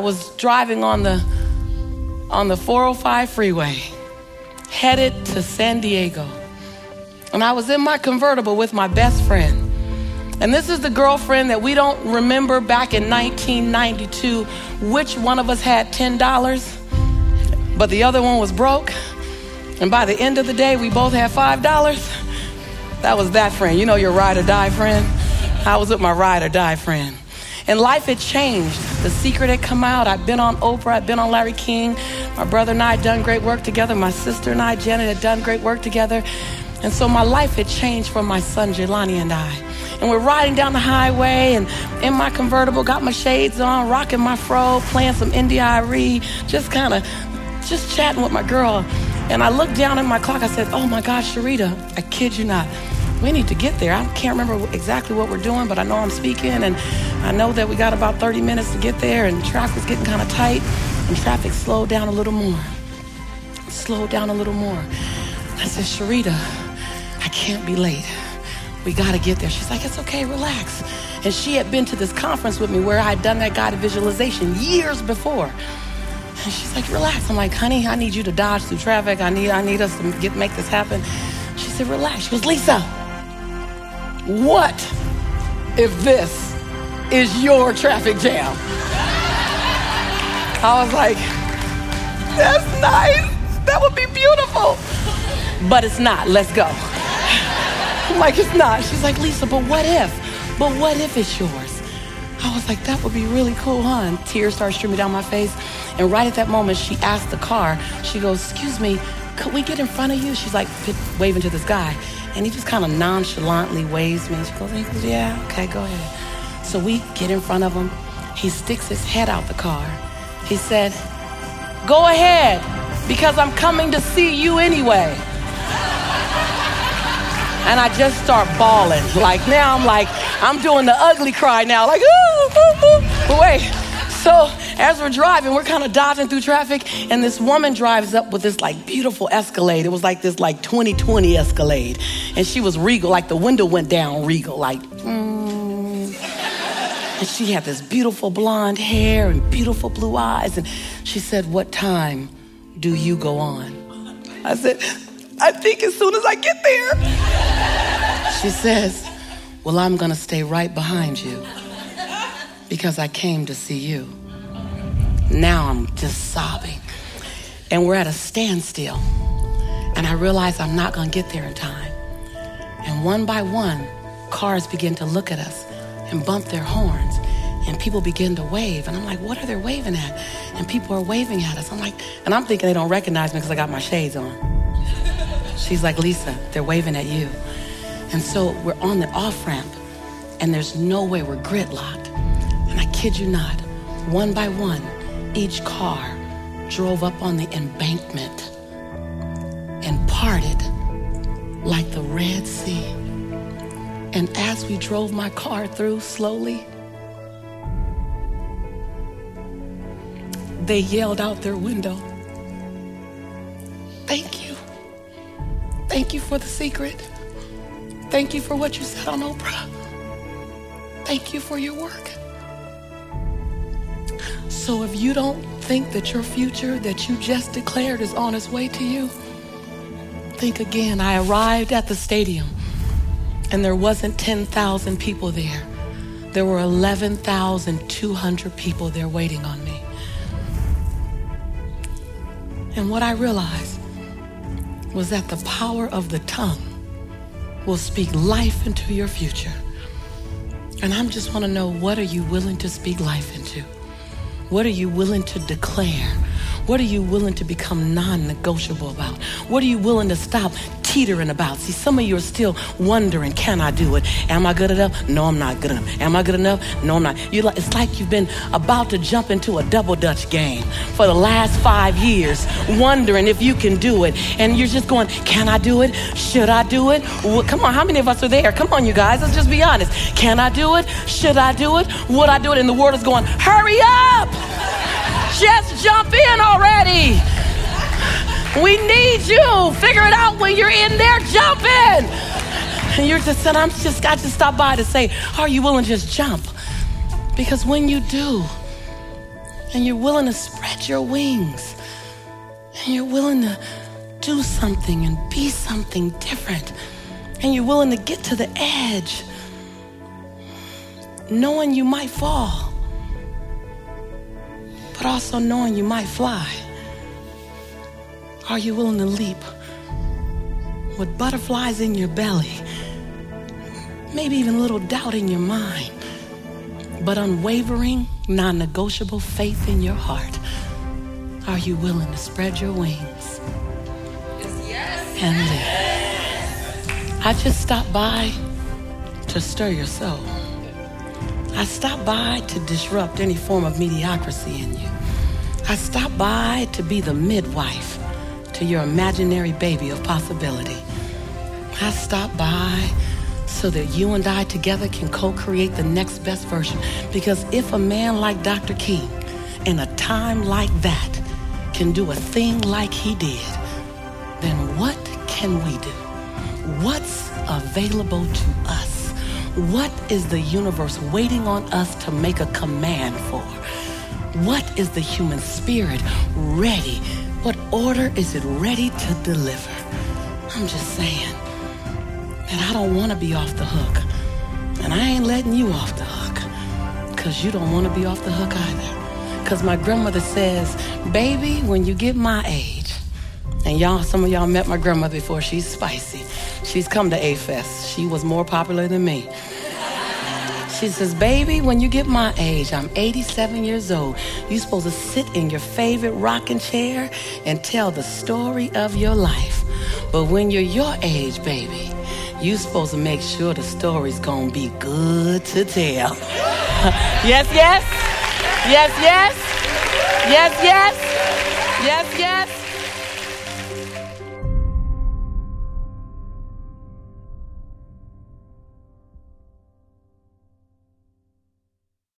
was driving on the on the 405 freeway, headed to San Diego. And I was in my convertible with my best friend. And this is the girlfriend that we don't remember back in 1992 which one of us had $10, but the other one was broke. And by the end of the day, we both had $5. That was that friend. You know your ride or die friend? I was with my ride or die friend. And life had changed. The secret had come out. I'd been on Oprah, I'd been on Larry King. My brother and I had done great work together. My sister and I, Janet, had done great work together. And so my life had changed for my son, Jelani, and I. And we're riding down the highway and in my convertible, got my shades on, rocking my fro, playing some India.Arie, just kind of just chatting with my girl. And I looked down at my clock. I said, Oh my God, Sharita, I kid you not. We need to get there. I can't remember exactly what we're doing, but I know I'm speaking, and I know that we got about 30 minutes to get there, and traffic was getting kind of tight, and traffic slowed down a little more. Slowed down a little more. I said, Sharita, I can't be late. We got to get there. She's like, It's okay, relax. And she had been to this conference with me where I had done that guided visualization years before. And she's like, relax. I'm like, honey, I need you to dodge through traffic. I need, I need us to get make this happen. She said, relax. She goes, Lisa, what if this is your traffic jam? I was like, that's nice. That would be beautiful. But it's not. Let's go. I'm like, it's not. She's like, Lisa, but what if? But what if it's yours? I was like, that would be really cool, huh? Tears started streaming down my face. And right at that moment, she asked the car, she goes, excuse me, could we get in front of you? She's like waving to this guy. And he just kind of nonchalantly waves me. She goes, he goes, yeah, okay, go ahead. So we get in front of him. He sticks his head out the car. He said, go ahead, because I'm coming to see you anyway. And I just start bawling. Like now I'm like, I'm doing the ugly cry now, like, ooh, ooh, ooh. But wait. So as we're driving, we're kind of dodging through traffic, and this woman drives up with this like beautiful Escalade. It was like this like 2020 Escalade, and she was regal, like the window went down regal, like. Mm. And she had this beautiful blonde hair and beautiful blue eyes, and she said, "What time do you go on?" I said, "I think as soon as I get there." She says, "Well, I'm gonna stay right behind you." Because I came to see you. Now I'm just sobbing. And we're at a standstill. And I realize I'm not going to get there in time. And one by one, cars begin to look at us and bump their horns. And people begin to wave. And I'm like, what are they waving at? And people are waving at us. I'm like, and I'm thinking they don't recognize me because I got my shades on. She's like, Lisa, they're waving at you. And so we're on the off ramp, and there's no way we're gridlocked. Kid you not, one by one, each car drove up on the embankment and parted like the Red Sea. And as we drove my car through slowly, they yelled out their window, Thank you. Thank you for the secret. Thank you for what you said on Oprah. Thank you for your work. So if you don't think that your future that you just declared is on its way to you, think again. I arrived at the stadium and there wasn't 10,000 people there. There were 11,200 people there waiting on me. And what I realized was that the power of the tongue will speak life into your future. And I just want to know what are you willing to speak life into? What are you willing to declare? What are you willing to become non negotiable about? What are you willing to stop teetering about? See, some of you are still wondering, can I do it? Am I good enough? No, I'm not good enough. Am I good enough? No, I'm not. You're like, it's like you've been about to jump into a double dutch game for the last five years, wondering if you can do it. And you're just going, can I do it? Should I do it? Well, come on, how many of us are there? Come on, you guys, let's just be honest. Can I do it? Should I do it? Would I do it? And the world is going, hurry up! Just jump in already. We need you. Figure it out when you're in there jumping. And you're just saying, I'm just got to stop by to say, are you willing to just jump? Because when you do, and you're willing to spread your wings and you're willing to do something and be something different and you're willing to get to the edge knowing you might fall but also knowing you might fly are you willing to leap with butterflies in your belly maybe even a little doubt in your mind but unwavering, non negotiable faith in your heart, are you willing to spread your wings and live? I just stopped by to stir your soul. I stopped by to disrupt any form of mediocrity in you. I stopped by to be the midwife to your imaginary baby of possibility. I stopped by so that you and I together can co create the next best version. Because if a man like Dr. King in a time like that can do a thing like he did, then what can we do? What's available to us? What is the universe waiting on us to make a command for? What is the human spirit ready? What order is it ready to deliver? I'm just saying. that I don't want to be off the hook. And I ain't letting you off the hook. Because you don't want to be off the hook either. Because my grandmother says, baby, when you get my age, and y'all, some of y'all met my grandmother before, she's spicy. She's come to A-Fest. She was more popular than me. She says, baby, when you get my age, I'm 87 years old. You're supposed to sit in your favorite rocking chair and tell the story of your life. But when you're your age, baby, you're supposed to make sure the story's gonna be good to tell. yes, yes. Yes, yes. Yes, yes. Yes, yes.